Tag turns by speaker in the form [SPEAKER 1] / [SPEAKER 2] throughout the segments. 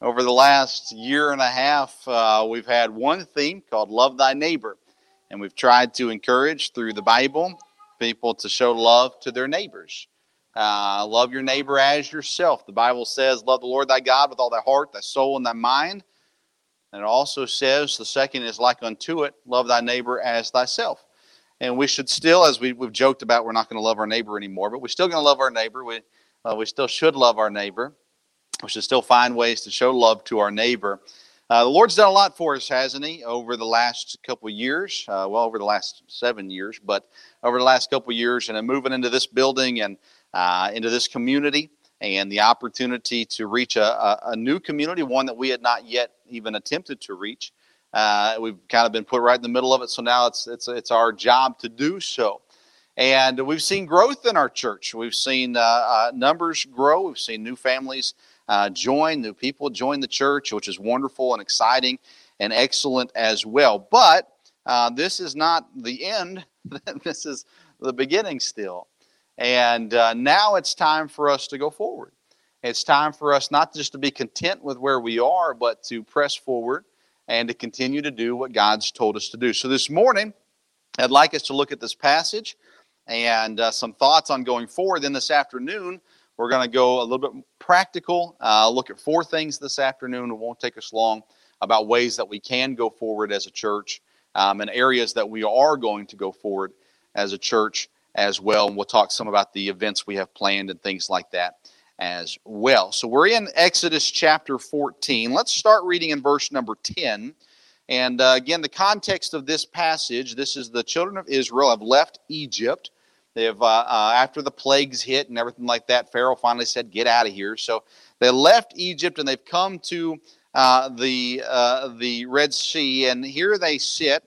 [SPEAKER 1] Over the last year and a half, uh, we've had one theme called Love Thy Neighbor. And we've tried to encourage through the Bible people to show love to their neighbors. Uh, love your neighbor as yourself. The Bible says, Love the Lord thy God with all thy heart, thy soul, and thy mind. And it also says, the second is like unto it, love thy neighbor as thyself. And we should still, as we, have joked about, we're not going to love our neighbor anymore, but we're still going to love our neighbor. We, uh, we still should love our neighbor. We should still find ways to show love to our neighbor. Uh, the Lord's done a lot for us, hasn't He, over the last couple years? Uh, well, over the last seven years, but over the last couple years, and moving into this building and uh, into this community, and the opportunity to reach a, a, a, new community, one that we had not yet even attempted to reach. Uh, we've kind of been put right in the middle of it, so now it's it's it's our job to do so. And we've seen growth in our church. We've seen uh, uh, numbers grow. We've seen new families uh, join, new people join the church, which is wonderful and exciting and excellent as well. But uh, this is not the end, this is the beginning still. And uh, now it's time for us to go forward. It's time for us not just to be content with where we are, but to press forward and to continue to do what God's told us to do. So this morning, I'd like us to look at this passage and uh, some thoughts on going forward. Then this afternoon, we're going to go a little bit practical, uh, look at four things this afternoon. It won't take us long about ways that we can go forward as a church um, and areas that we are going to go forward as a church as well. And we'll talk some about the events we have planned and things like that as well. So we're in Exodus chapter 14. Let's start reading in verse number 10. And uh, again, the context of this passage this is the children of Israel have left Egypt. They have, uh, uh, after the plagues hit and everything like that, Pharaoh finally said, Get out of here. So they left Egypt and they've come to uh, the, uh, the Red Sea, and here they sit.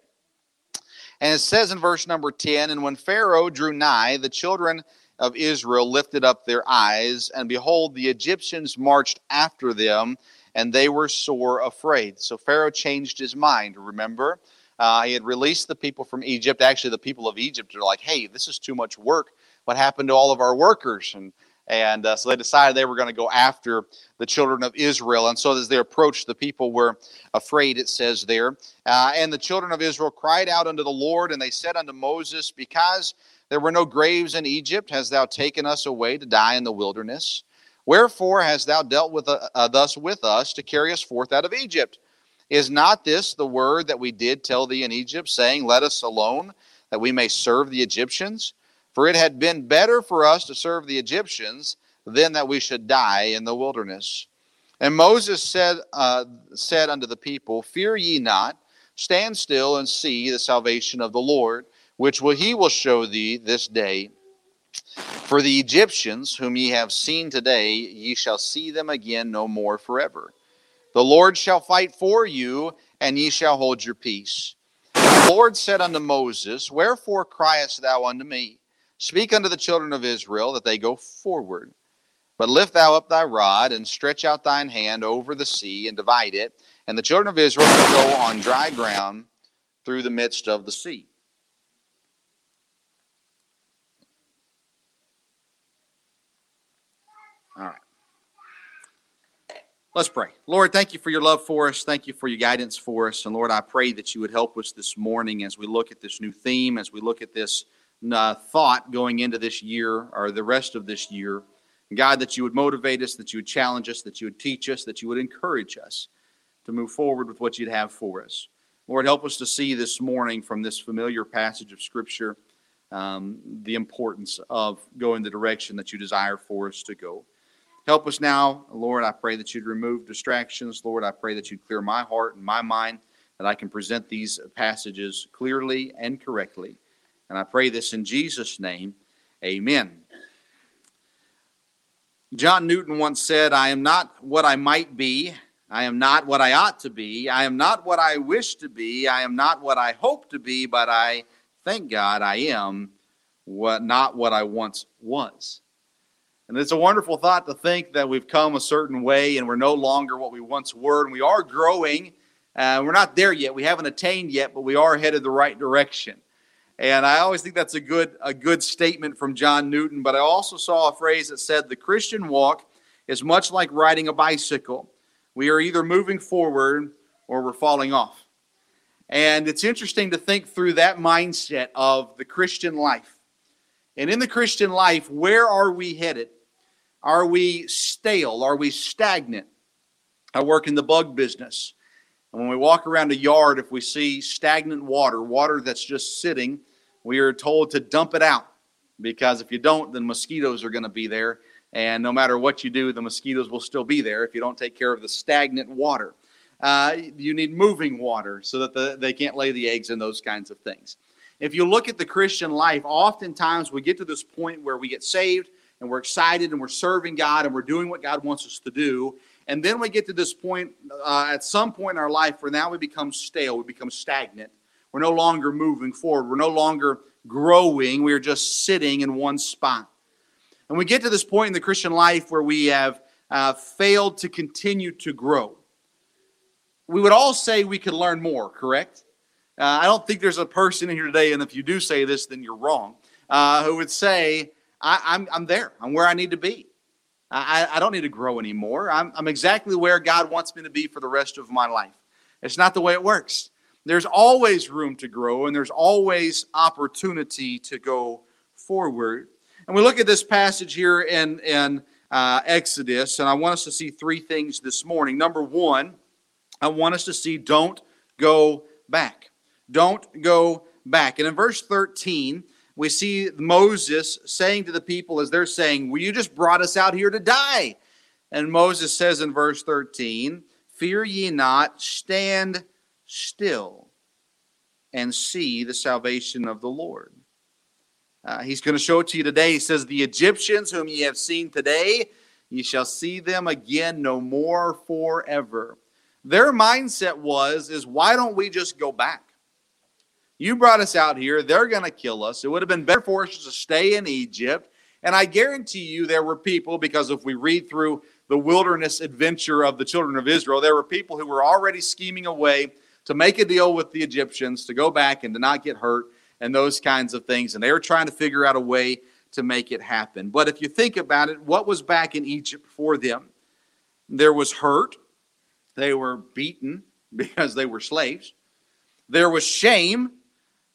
[SPEAKER 1] And it says in verse number 10 And when Pharaoh drew nigh, the children of Israel lifted up their eyes, and behold, the Egyptians marched after them, and they were sore afraid. So Pharaoh changed his mind, remember? Uh, he had released the people from Egypt. Actually, the people of Egypt are like, hey, this is too much work. What happened to all of our workers? And and uh, so they decided they were going to go after the children of Israel. And so as they approached, the people were afraid, it says there. Uh, and the children of Israel cried out unto the Lord, and they said unto Moses, Because there were no graves in Egypt, hast thou taken us away to die in the wilderness? Wherefore hast thou dealt with uh, thus with us to carry us forth out of Egypt? Is not this the word that we did tell thee in Egypt, saying, Let us alone, that we may serve the Egyptians? For it had been better for us to serve the Egyptians than that we should die in the wilderness. And Moses said, uh, said unto the people, Fear ye not, stand still and see the salvation of the Lord, which will, he will show thee this day. For the Egyptians, whom ye have seen today, ye shall see them again no more forever. The Lord shall fight for you, and ye shall hold your peace. The Lord said unto Moses, Wherefore criest thou unto me? Speak unto the children of Israel that they go forward. But lift thou up thy rod, and stretch out thine hand over the sea, and divide it, and the children of Israel shall go on dry ground through the midst of the sea. Let's pray. Lord, thank you for your love for us. Thank you for your guidance for us. And Lord, I pray that you would help us this morning as we look at this new theme, as we look at this uh, thought going into this year or the rest of this year. God, that you would motivate us, that you would challenge us, that you would teach us, that you would encourage us to move forward with what you'd have for us. Lord, help us to see this morning from this familiar passage of Scripture um, the importance of going the direction that you desire for us to go. Help us now, Lord. I pray that you'd remove distractions. Lord, I pray that you'd clear my heart and my mind, that I can present these passages clearly and correctly. And I pray this in Jesus' name. Amen. John Newton once said, I am not what I might be. I am not what I ought to be. I am not what I wish to be. I am not what I hope to be, but I thank God I am what not what I once was. And it's a wonderful thought to think that we've come a certain way and we're no longer what we once were, and we are growing. Uh, we're not there yet. We haven't attained yet, but we are headed the right direction. And I always think that's a good, a good statement from John Newton. But I also saw a phrase that said the Christian walk is much like riding a bicycle. We are either moving forward or we're falling off. And it's interesting to think through that mindset of the Christian life. And in the Christian life, where are we headed? Are we stale? Are we stagnant? I work in the bug business. And when we walk around a yard, if we see stagnant water, water that's just sitting, we are told to dump it out because if you don't, then mosquitoes are going to be there. And no matter what you do, the mosquitoes will still be there if you don't take care of the stagnant water. Uh, you need moving water so that the, they can't lay the eggs and those kinds of things. If you look at the Christian life, oftentimes we get to this point where we get saved and we're excited and we're serving God and we're doing what God wants us to do. And then we get to this point uh, at some point in our life where now we become stale, we become stagnant. We're no longer moving forward, we're no longer growing, we are just sitting in one spot. And we get to this point in the Christian life where we have uh, failed to continue to grow. We would all say we could learn more, correct? Uh, I don't think there's a person in here today, and if you do say this, then you're wrong, uh, who would say, I, I'm, I'm there. I'm where I need to be. I, I don't need to grow anymore. I'm, I'm exactly where God wants me to be for the rest of my life. It's not the way it works. There's always room to grow, and there's always opportunity to go forward. And we look at this passage here in, in uh, Exodus, and I want us to see three things this morning. Number one, I want us to see don't go back. Don't go back. And in verse 13, we see Moses saying to the people as they're saying, Well, you just brought us out here to die. And Moses says in verse 13, Fear ye not, stand still and see the salvation of the Lord. Uh, he's going to show it to you today. He says, The Egyptians whom ye have seen today, ye shall see them again no more forever. Their mindset was, is why don't we just go back? You brought us out here. They're going to kill us. It would have been better for us to stay in Egypt. And I guarantee you there were people, because if we read through the wilderness adventure of the children of Israel, there were people who were already scheming away to make a deal with the Egyptians, to go back and to not get hurt, and those kinds of things. And they were trying to figure out a way to make it happen. But if you think about it, what was back in Egypt for them? There was hurt, they were beaten because they were slaves, there was shame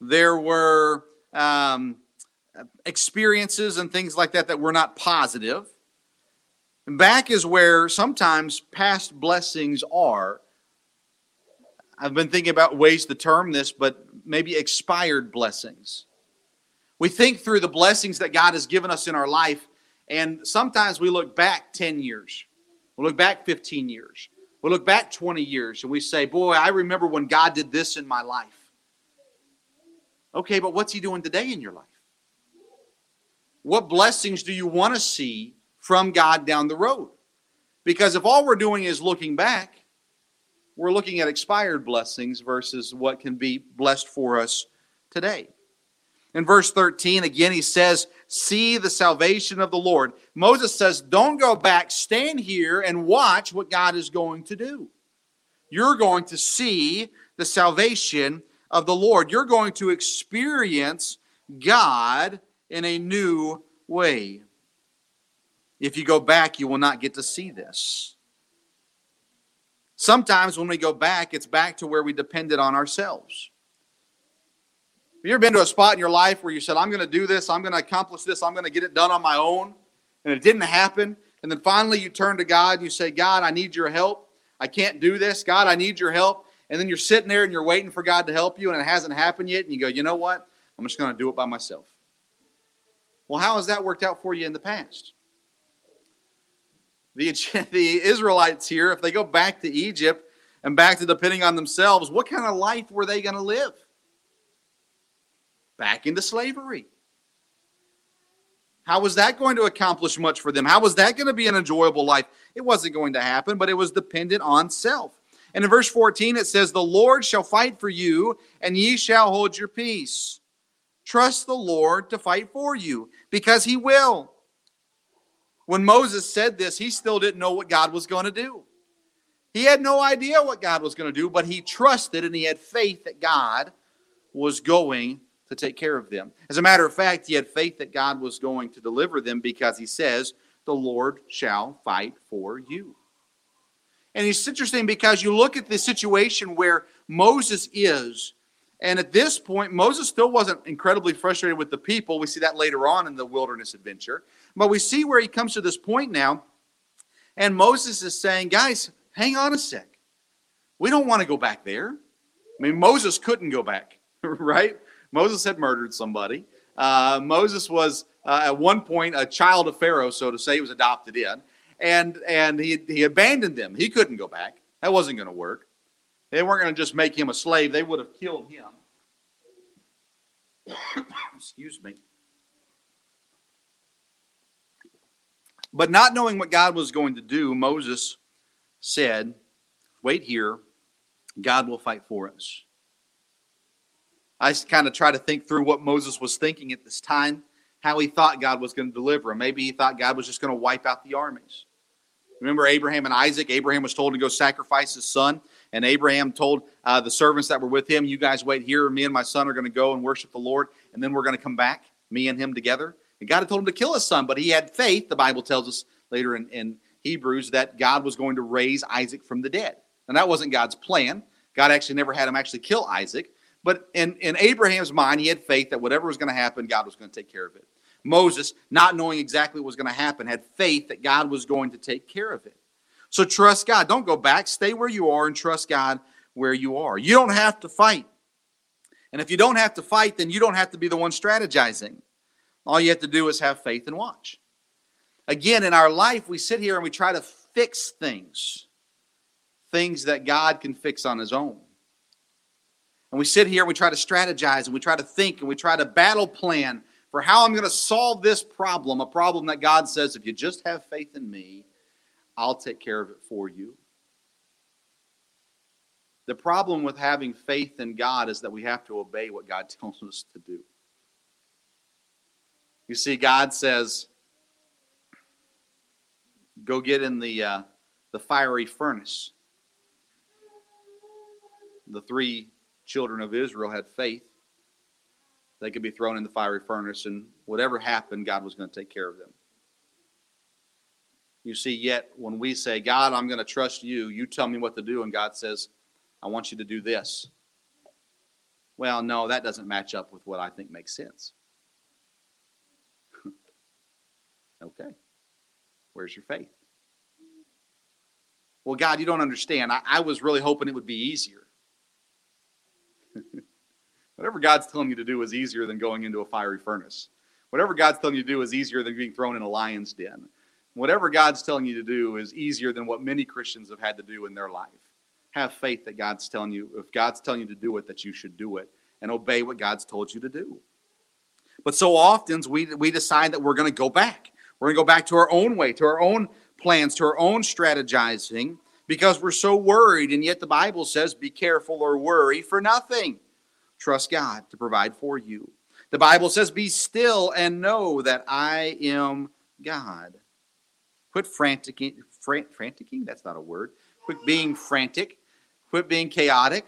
[SPEAKER 1] there were um, experiences and things like that that were not positive. And back is where sometimes past blessings are. I've been thinking about ways to term this, but maybe expired blessings. We think through the blessings that God has given us in our life, and sometimes we look back 10 years, we look back 15 years, we look back 20 years, and we say, Boy, I remember when God did this in my life. Okay, but what's He doing today in your life? What blessings do you want to see from God down the road? Because if all we're doing is looking back, we're looking at expired blessings versus what can be blessed for us today. In verse 13, again, he says, See the salvation of the Lord. Moses says, Don't go back, stand here and watch what God is going to do. You're going to see the salvation of the Lord. You're going to experience God in a new way. If you go back, you will not get to see this. Sometimes when we go back, it's back to where we depended on ourselves. Have you ever been to a spot in your life where you said, I'm going to do this, I'm going to accomplish this, I'm going to get it done on my own, and it didn't happen? And then finally you turn to God and you say, God, I need your help. I can't do this. God, I need your help and then you're sitting there and you're waiting for God to help you and it hasn't happened yet, and you go, you know what? I'm just going to do it by myself. Well, how has that worked out for you in the past? The, the Israelites here, if they go back to Egypt and back to depending on themselves, what kind of life were they going to live? Back into slavery. How was that going to accomplish much for them? How was that going to be an enjoyable life? It wasn't going to happen, but it was dependent on self. And in verse 14, it says, The Lord shall fight for you, and ye shall hold your peace. Trust the Lord to fight for you, because he will. When Moses said this, he still didn't know what God was going to do. He had no idea what God was going to do, but he trusted and he had faith that God was going to take care of them. As a matter of fact, he had faith that God was going to deliver them because he says, The Lord shall fight for you. And it's interesting because you look at the situation where Moses is, and at this point, Moses still wasn't incredibly frustrated with the people. We see that later on in the wilderness adventure. But we see where he comes to this point now, and Moses is saying, Guys, hang on a sec. We don't want to go back there. I mean, Moses couldn't go back, right? Moses had murdered somebody. Uh, Moses was uh, at one point a child of Pharaoh, so to say, he was adopted in, and and he he abandoned them. He couldn't go back. That wasn't going to work. They weren't going to just make him a slave. They would have killed him. Excuse me. But not knowing what God was going to do, Moses said, Wait here, God will fight for us. I kind of try to think through what Moses was thinking at this time, how he thought God was going to deliver him. Maybe he thought God was just going to wipe out the armies. Remember Abraham and Isaac? Abraham was told to go sacrifice his son, and Abraham told uh, the servants that were with him, You guys wait here. Me and my son are going to go and worship the Lord, and then we're going to come back, me and him together. And God had told him to kill his son, but he had faith. The Bible tells us later in, in Hebrews that God was going to raise Isaac from the dead. And that wasn't God's plan. God actually never had him actually kill Isaac. But in, in Abraham's mind, he had faith that whatever was going to happen, God was going to take care of it. Moses, not knowing exactly what was going to happen, had faith that God was going to take care of it. So trust God. Don't go back. Stay where you are and trust God where you are. You don't have to fight. And if you don't have to fight, then you don't have to be the one strategizing. All you have to do is have faith and watch. Again, in our life, we sit here and we try to fix things, things that God can fix on His own. And we sit here and we try to strategize and we try to think and we try to battle plan for how I'm going to solve this problem, a problem that God says, if you just have faith in me, I'll take care of it for you. The problem with having faith in God is that we have to obey what God tells us to do. You see, God says, go get in the, uh, the fiery furnace. The three children of Israel had faith, they could be thrown in the fiery furnace, and whatever happened, God was going to take care of them. You see, yet when we say, God, I'm going to trust you, you tell me what to do, and God says, I want you to do this. Well, no, that doesn't match up with what I think makes sense. okay. Where's your faith? Well, God, you don't understand. I, I was really hoping it would be easier. Whatever God's telling you to do is easier than going into a fiery furnace. Whatever God's telling you to do is easier than being thrown in a lion's den. Whatever God's telling you to do is easier than what many Christians have had to do in their life. Have faith that God's telling you, if God's telling you to do it, that you should do it and obey what God's told you to do. But so often we, we decide that we're going to go back. We're going to go back to our own way, to our own plans, to our own strategizing because we're so worried. And yet the Bible says, be careful or worry for nothing. Trust God to provide for you. The Bible says, be still and know that I am God. Quit franticing. Fran- franticing? That's not a word. Quit being frantic. Quit being chaotic.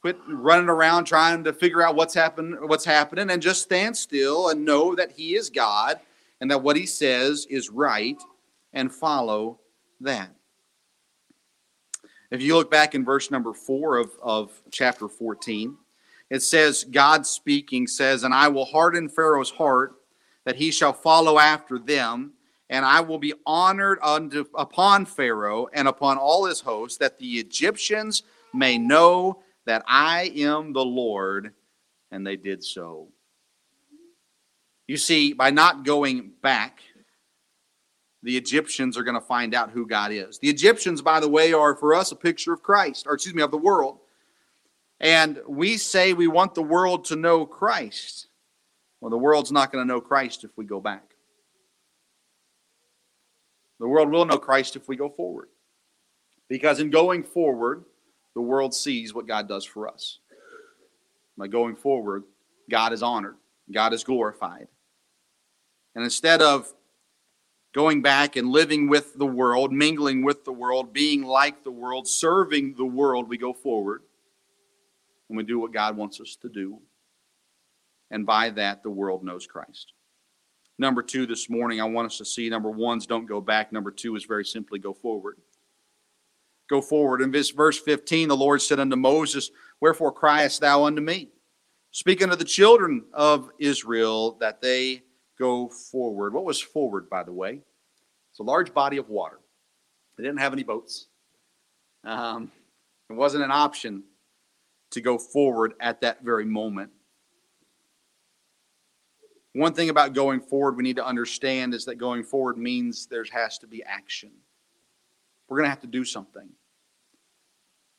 [SPEAKER 1] Quit running around trying to figure out what's happen, what's happening, and just stand still and know that He is God and that what He says is right, and follow that. If you look back in verse number four of, of chapter 14, it says, God speaking says, And I will harden Pharaoh's heart that he shall follow after them, and I will be honored unto, upon Pharaoh and upon all his hosts, that the Egyptians may know that I am the Lord. And they did so. You see, by not going back, the Egyptians are going to find out who God is. The Egyptians, by the way, are for us a picture of Christ, or excuse me, of the world. And we say we want the world to know Christ. Well, the world's not going to know Christ if we go back. The world will know Christ if we go forward. Because in going forward, the world sees what God does for us. By going forward, God is honored, God is glorified. And instead of going back and living with the world, mingling with the world, being like the world, serving the world, we go forward and we do what God wants us to do. And by that, the world knows Christ. Number two this morning, I want us to see number one is don't go back. Number two is very simply go forward. go forward. In this verse 15, the Lord said unto Moses, Wherefore criest thou unto me? Speaking to the children of Israel that they go forward. What was forward, by the way? It's a large body of water. They didn't have any boats. Um, it wasn't an option to go forward at that very moment. One thing about going forward we need to understand is that going forward means there has to be action. We're going to have to do something.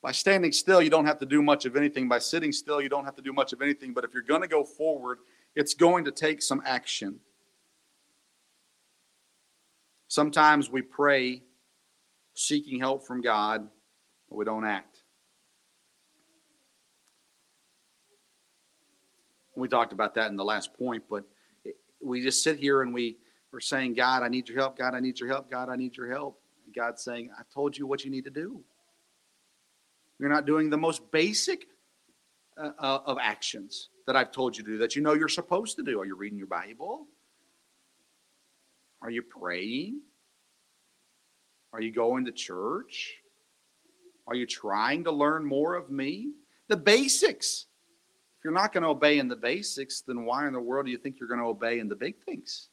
[SPEAKER 1] By standing still, you don't have to do much of anything. By sitting still, you don't have to do much of anything. But if you're going to go forward, it's going to take some action. Sometimes we pray seeking help from God, but we don't act. We talked about that in the last point, but we just sit here and we we're saying, God, I need your help. God, I need your help. God, I need your help. And God's saying, I've told you what you need to do. You're not doing the most basic uh, uh, of actions that I've told you to do that you know you're supposed to do. Are you reading your Bible? Are you praying? Are you going to church? Are you trying to learn more of me? The basics. You're not going to obey in the basics, then why in the world do you think you're going to obey in the big things?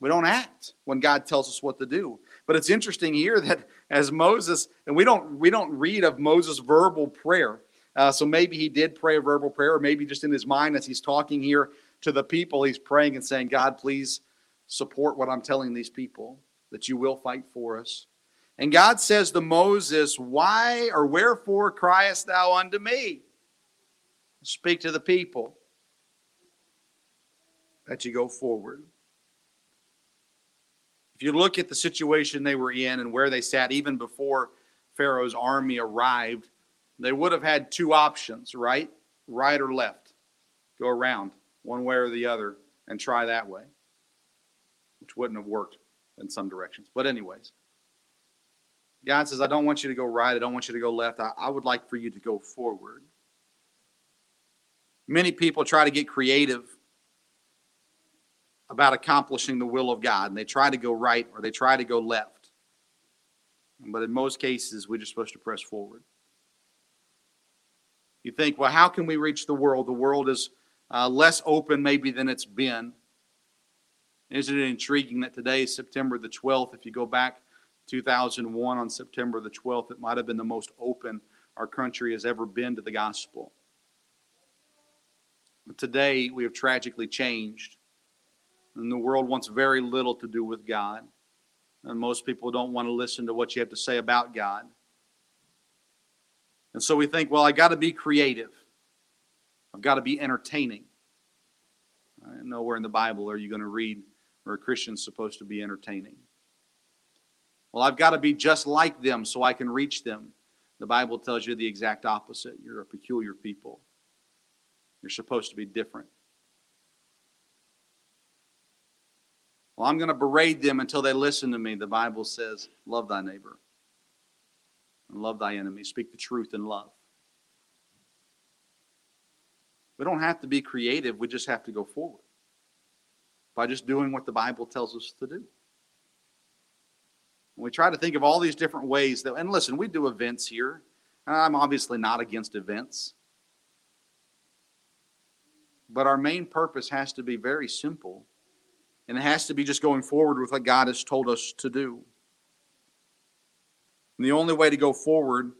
[SPEAKER 1] We don't act when God tells us what to do. But it's interesting here that as Moses, and we don't we don't read of Moses' verbal prayer. Uh, so maybe he did pray a verbal prayer, or maybe just in his mind as he's talking here to the people, he's praying and saying, God, please support what I'm telling these people, that you will fight for us. And God says to Moses, Why or wherefore criest thou unto me? Speak to the people that you go forward. If you look at the situation they were in and where they sat even before Pharaoh's army arrived, they would have had two options, right? Right or left. Go around one way or the other and try that way, which wouldn't have worked in some directions. But, anyways, God says, I don't want you to go right. I don't want you to go left. I, I would like for you to go forward. Many people try to get creative about accomplishing the will of God, and they try to go right or they try to go left. But in most cases, we're just supposed to press forward. You think, well, how can we reach the world? The world is uh, less open, maybe, than it's been. Isn't it intriguing that today is September the 12th? If you go back 2001 on September the 12th, it might have been the most open our country has ever been to the gospel. Today, we have tragically changed, and the world wants very little to do with God. And most people don't want to listen to what you have to say about God. And so we think, well, I got to be creative. I've got to be entertaining. Nowhere in the Bible are you going to read where a Christian's supposed to be entertaining. Well, I've got to be just like them so I can reach them. The Bible tells you the exact opposite. You're a peculiar people. You're supposed to be different. Well, I'm going to berate them until they listen to me. The Bible says, Love thy neighbor and love thy enemy. Speak the truth in love. We don't have to be creative, we just have to go forward by just doing what the Bible tells us to do. we try to think of all these different ways that, and listen, we do events here. I'm obviously not against events. But our main purpose has to be very simple, and it has to be just going forward with what God has told us to do. And the only way to go forward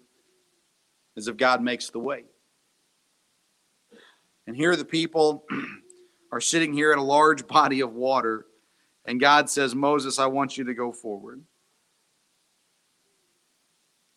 [SPEAKER 1] is if God makes the way. And here the people are sitting here in a large body of water, and God says, Moses, I want you to go forward.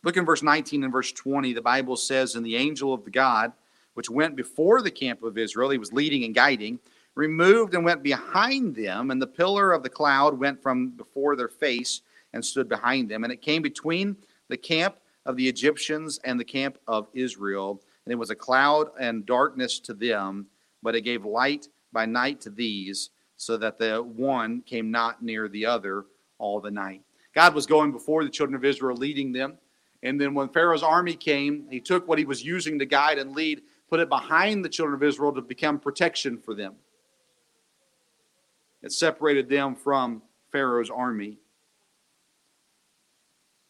[SPEAKER 1] Look in verse 19 and verse 20. The Bible says, And the angel of the God which went before the camp of Israel, he was leading and guiding, removed and went behind them, and the pillar of the cloud went from before their face and stood behind them. And it came between the camp of the Egyptians and the camp of Israel. And it was a cloud and darkness to them, but it gave light by night to these, so that the one came not near the other all the night. God was going before the children of Israel, leading them. And then when Pharaoh's army came, he took what he was using to guide and lead put it behind the children of Israel to become protection for them. It separated them from Pharaoh's army.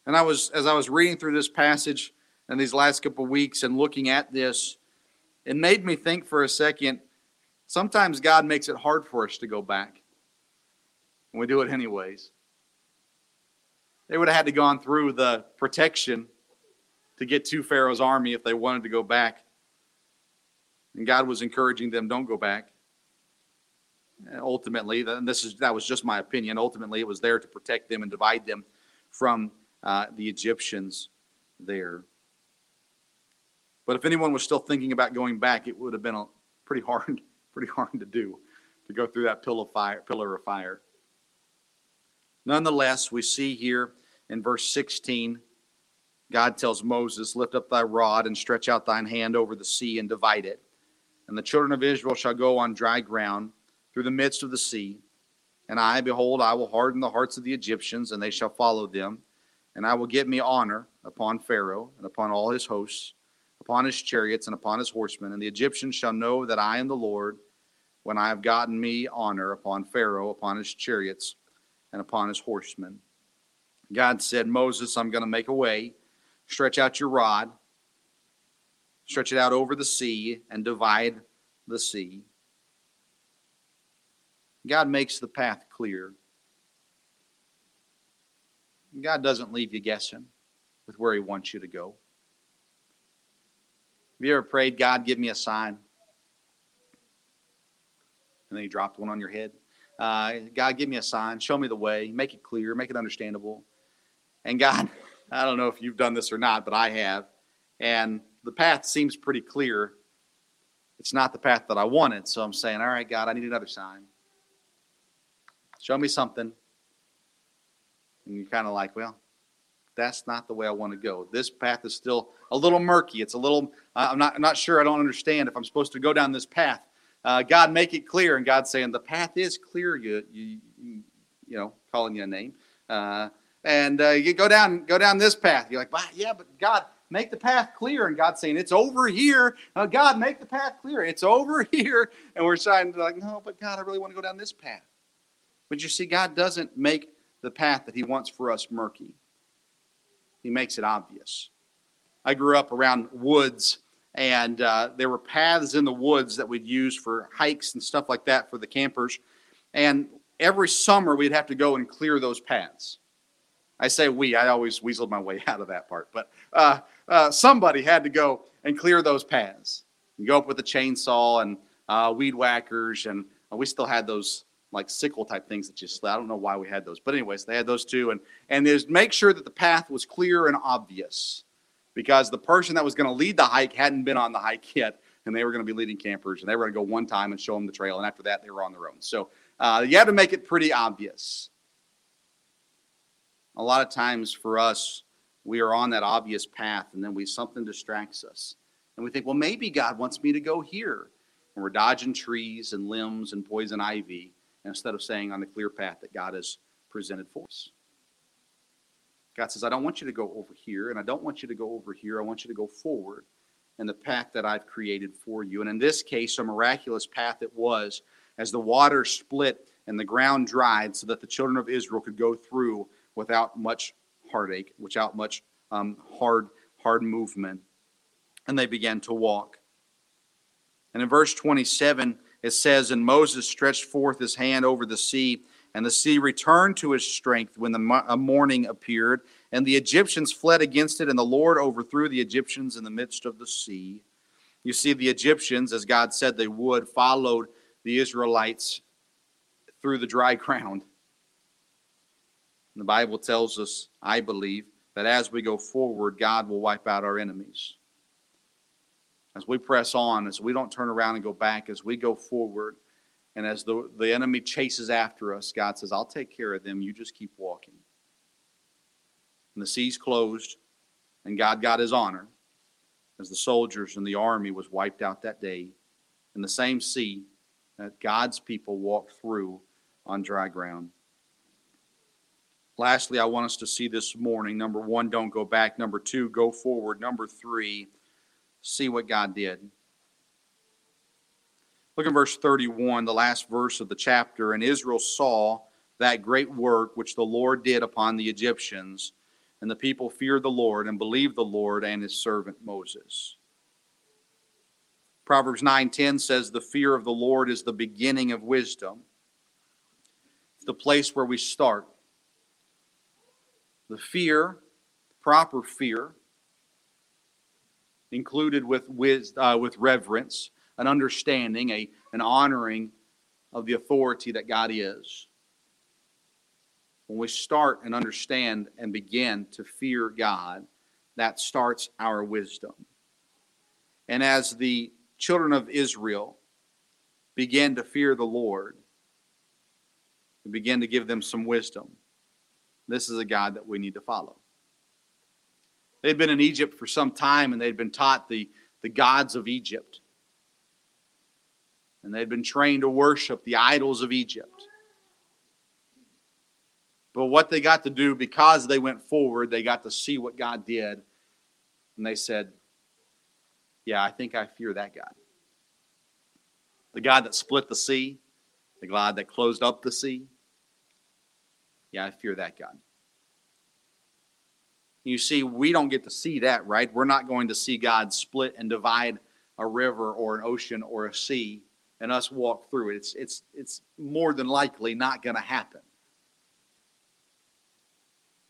[SPEAKER 1] And I was, as I was reading through this passage in these last couple weeks and looking at this, it made me think for a second. Sometimes God makes it hard for us to go back. And we do it anyways. They would have had to gone through the protection to get to Pharaoh's army if they wanted to go back. And God was encouraging them, don't go back. And ultimately, and this is that was just my opinion. Ultimately, it was there to protect them and divide them from uh, the Egyptians there. But if anyone was still thinking about going back, it would have been a pretty hard, pretty hard to do to go through that pillar of fire, pillar of fire. Nonetheless, we see here in verse 16, God tells Moses, Lift up thy rod and stretch out thine hand over the sea and divide it. And the children of Israel shall go on dry ground through the midst of the sea. And I, behold, I will harden the hearts of the Egyptians, and they shall follow them. And I will get me honor upon Pharaoh and upon all his hosts, upon his chariots and upon his horsemen. And the Egyptians shall know that I am the Lord when I have gotten me honor upon Pharaoh, upon his chariots, and upon his horsemen. God said, Moses, I'm going to make a way. Stretch out your rod, stretch it out over the sea, and divide the sea. God makes the path clear. God doesn't leave you guessing with where He wants you to go. Have you ever prayed, God, give me a sign? And then you dropped one on your head. Uh, God, give me a sign. Show me the way. Make it clear. Make it understandable. And God, I don't know if you've done this or not, but I have. And the path seems pretty clear. It's not the path that I wanted. So I'm saying, all right, God, I need another sign. Show me something. And you're kind of like, well, that's not the way I want to go. This path is still a little murky. It's a little, I'm not, I'm not sure. I don't understand if I'm supposed to go down this path. Uh, God, make it clear. And God's saying, the path is clear. You, you, you know, calling you a name. Uh, and uh, you go down, go down this path. You're like, yeah, but God, make the path clear. And God's saying, it's over here. Uh, God, make the path clear. It's over here. And we're trying to like, no, but God, I really want to go down this path. But you see, God doesn't make the path that He wants for us murky. He makes it obvious. I grew up around woods, and uh, there were paths in the woods that we'd use for hikes and stuff like that for the campers. And every summer, we'd have to go and clear those paths. I say we, I always weaseled my way out of that part, but uh, uh, somebody had to go and clear those paths. You go up with a chainsaw and uh, weed whackers, and uh, we still had those like sickle type things that you. I don't know why we had those, but anyways, they had those too, and and is make sure that the path was clear and obvious, because the person that was going to lead the hike hadn't been on the hike yet, and they were going to be leading campers, and they were going to go one time and show them the trail, and after that they were on their own. So uh, you have to make it pretty obvious a lot of times for us, we are on that obvious path and then we something distracts us. And we think, well, maybe God wants me to go here. And we're dodging trees and limbs and poison ivy instead of saying on the clear path that God has presented for us. God says, I don't want you to go over here, and I don't want you to go over here. I want you to go forward in the path that I've created for you. And in this case, a miraculous path it was as the water split and the ground dried so that the children of Israel could go through without much heartache, without much um, hard, hard movement. And they began to walk. And in verse 27, it says, And Moses stretched forth his hand over the sea, and the sea returned to its strength when the morning appeared. And the Egyptians fled against it, and the Lord overthrew the Egyptians in the midst of the sea. You see, the Egyptians, as God said they would, followed the Israelites through the dry ground. And the Bible tells us, I believe, that as we go forward, God will wipe out our enemies. As we press on, as we don't turn around and go back, as we go forward, and as the, the enemy chases after us, God says, I'll take care of them. You just keep walking. And the seas closed, and God got his honor as the soldiers and the army was wiped out that day in the same sea that God's people walked through on dry ground. Lastly, I want us to see this morning number one, don't go back. Number two, go forward. Number three, see what God did. Look at verse 31, the last verse of the chapter. And Israel saw that great work which the Lord did upon the Egyptians, And the people feared the Lord and believed the Lord and his servant Moses. Proverbs 9:10 says the fear of the Lord is the beginning of wisdom. It's the place where we start. The fear, proper fear, included with with, uh, with reverence, an understanding, a an honoring of the authority that God is. When we start and understand and begin to fear God, that starts our wisdom. And as the children of Israel began to fear the Lord and began to give them some wisdom. This is a God that we need to follow. They'd been in Egypt for some time and they'd been taught the, the gods of Egypt. And they'd been trained to worship the idols of Egypt. But what they got to do, because they went forward, they got to see what God did. And they said, yeah, I think I fear that God. The God that split the sea, the God that closed up the sea. Yeah, I fear that God. You see, we don't get to see that, right? We're not going to see God split and divide a river or an ocean or a sea and us walk through it. It's, it's, it's more than likely not going to happen.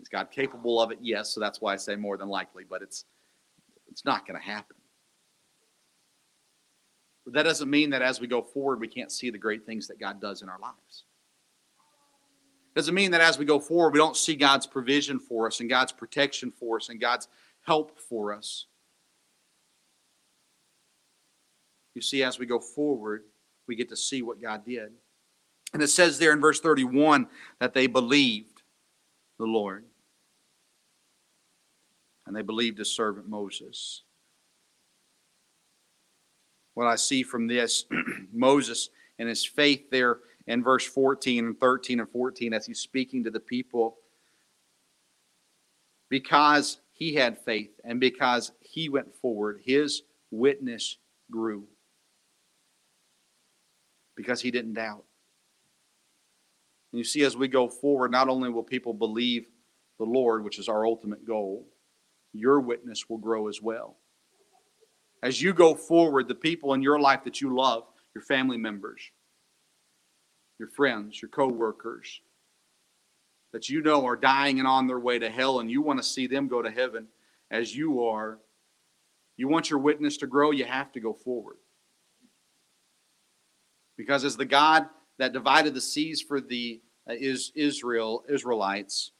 [SPEAKER 1] Is God capable of it? Yes, so that's why I say more than likely, but it's, it's not going to happen. But that doesn't mean that as we go forward, we can't see the great things that God does in our lives. Doesn't mean that as we go forward, we don't see God's provision for us and God's protection for us and God's help for us. You see, as we go forward, we get to see what God did. And it says there in verse 31 that they believed the Lord. And they believed his servant Moses what I see from this Moses and his faith there in verse 14 and 13 and 14 as he's speaking to the people. Because he had faith and because he went forward, his witness grew. Because he didn't doubt. And you see, as we go forward, not only will people believe the Lord, which is our ultimate goal, your witness will grow as well as you go forward, the people in your life that you love, your family members, your friends, your co-workers, that you know are dying and on their way to hell, and you want to see them go to heaven as you are, you want your witness to grow, you have to go forward. Because as the God that divided the seas for the uh, Israel Israelites,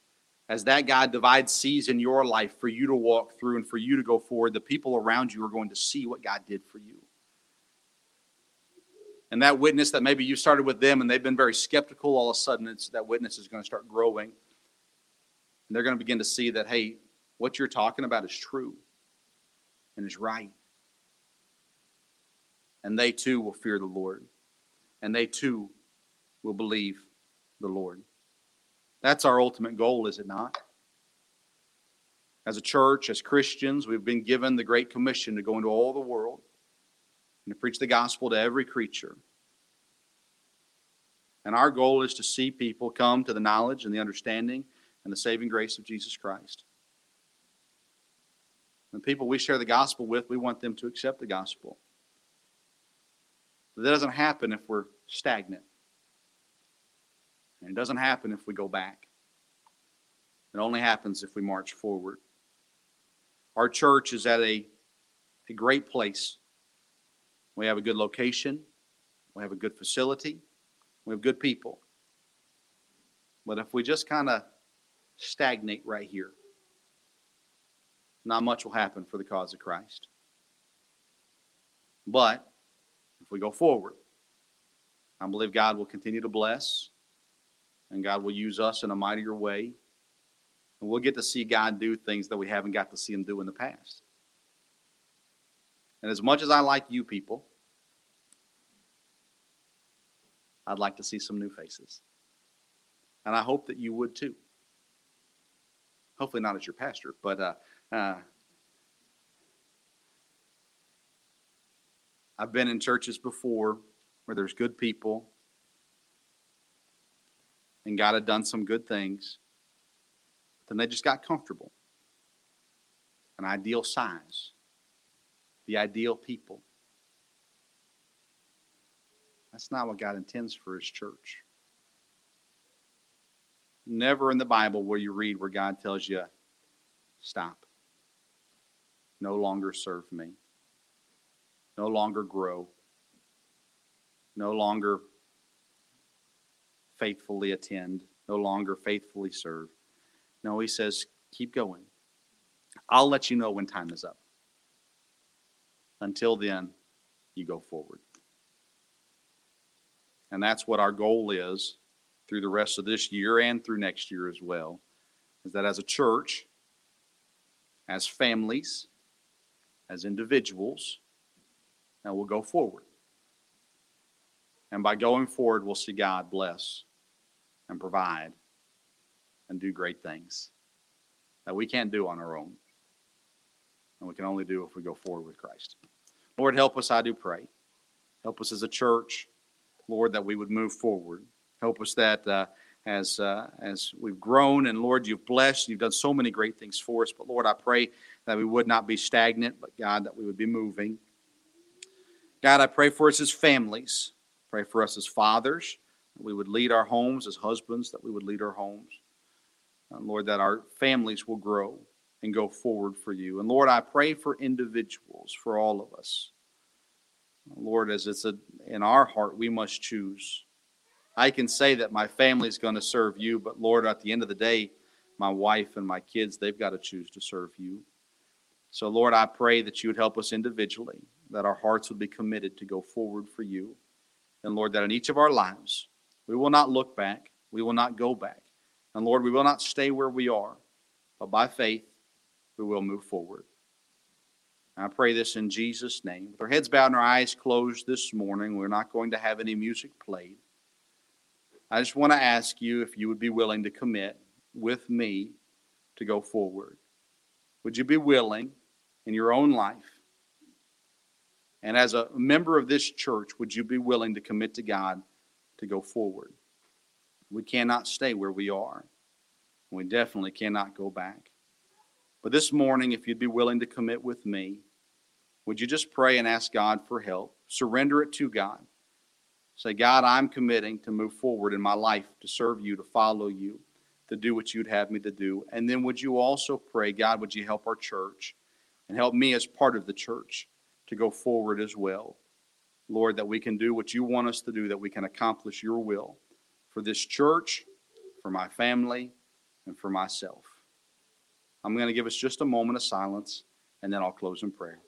[SPEAKER 1] as that God divides seas in your life for you to walk through and for you to go forward, the people around you are going to see what God did for you. And that witness that maybe you started with them and they've been very skeptical, all of a sudden that witness is going to start growing. And they're going to begin to see that, hey, what you're talking about is true and is right. And they too will fear the Lord. And they too will believe the Lord. That's our ultimate goal, is it not? As a church, as Christians, we've been given the Great Commission to go into all the world and to preach the gospel to every creature. And our goal is to see people come to the knowledge and the understanding and the saving grace of Jesus Christ. The people we share the gospel with, we want them to accept the gospel. But that doesn't happen if we're stagnant. And it doesn't happen if we go back. It only happens if we march forward. Our church is at a, a great place. We have a good location, we have a good facility, we have good people. But if we just kind of stagnate right here, not much will happen for the cause of Christ. But if we go forward, I believe God will continue to bless and God will use us in a mightier way. And we'll get to see God do things that we haven't got to see Him do in the past. And as much as I like you people, I'd like to see some new faces. And I hope that you would too. Hopefully, not as your pastor, but uh, uh, I've been in churches before where there's good people and God had done some good things. Then they just got comfortable. an ideal size, the ideal people. That's not what God intends for His church. Never in the Bible will you read where God tells you, stop. No longer serve me. No longer grow. No longer faithfully attend. No longer faithfully serve. No, he says, keep going. I'll let you know when time is up. Until then, you go forward. And that's what our goal is through the rest of this year and through next year as well. Is that as a church, as families, as individuals, and we'll go forward. And by going forward, we'll see God bless and provide and do great things that we can't do on our own. And we can only do if we go forward with Christ. Lord, help us, I do pray. Help us as a church, Lord, that we would move forward. Help us that uh, as, uh, as we've grown and Lord, you've blessed, you've done so many great things for us. But Lord, I pray that we would not be stagnant, but God, that we would be moving. God, I pray for us as families. Pray for us as fathers. That we would lead our homes as husbands, that we would lead our homes. And Lord, that our families will grow and go forward for you. And Lord, I pray for individuals, for all of us. Lord, as it's a, in our heart, we must choose. I can say that my family is going to serve you, but Lord, at the end of the day, my wife and my kids, they've got to choose to serve you. So, Lord, I pray that you would help us individually, that our hearts would be committed to go forward for you. And, Lord, that in each of our lives, we will not look back, we will not go back. And, Lord, we will not stay where we are, but by faith, we will move forward. I pray this in Jesus' name. With our heads bowed and our eyes closed this morning, we're not going to have any music played. I just want to ask you if you would be willing to commit with me to go forward. Would you be willing in your own life? And as a member of this church, would you be willing to commit to God to go forward? We cannot stay where we are. We definitely cannot go back. But this morning, if you'd be willing to commit with me, would you just pray and ask God for help? Surrender it to God. Say, God, I'm committing to move forward in my life, to serve you, to follow you, to do what you'd have me to do. And then would you also pray, God, would you help our church and help me as part of the church to go forward as well? Lord, that we can do what you want us to do, that we can accomplish your will for this church, for my family, and for myself. I'm going to give us just a moment of silence, and then I'll close in prayer.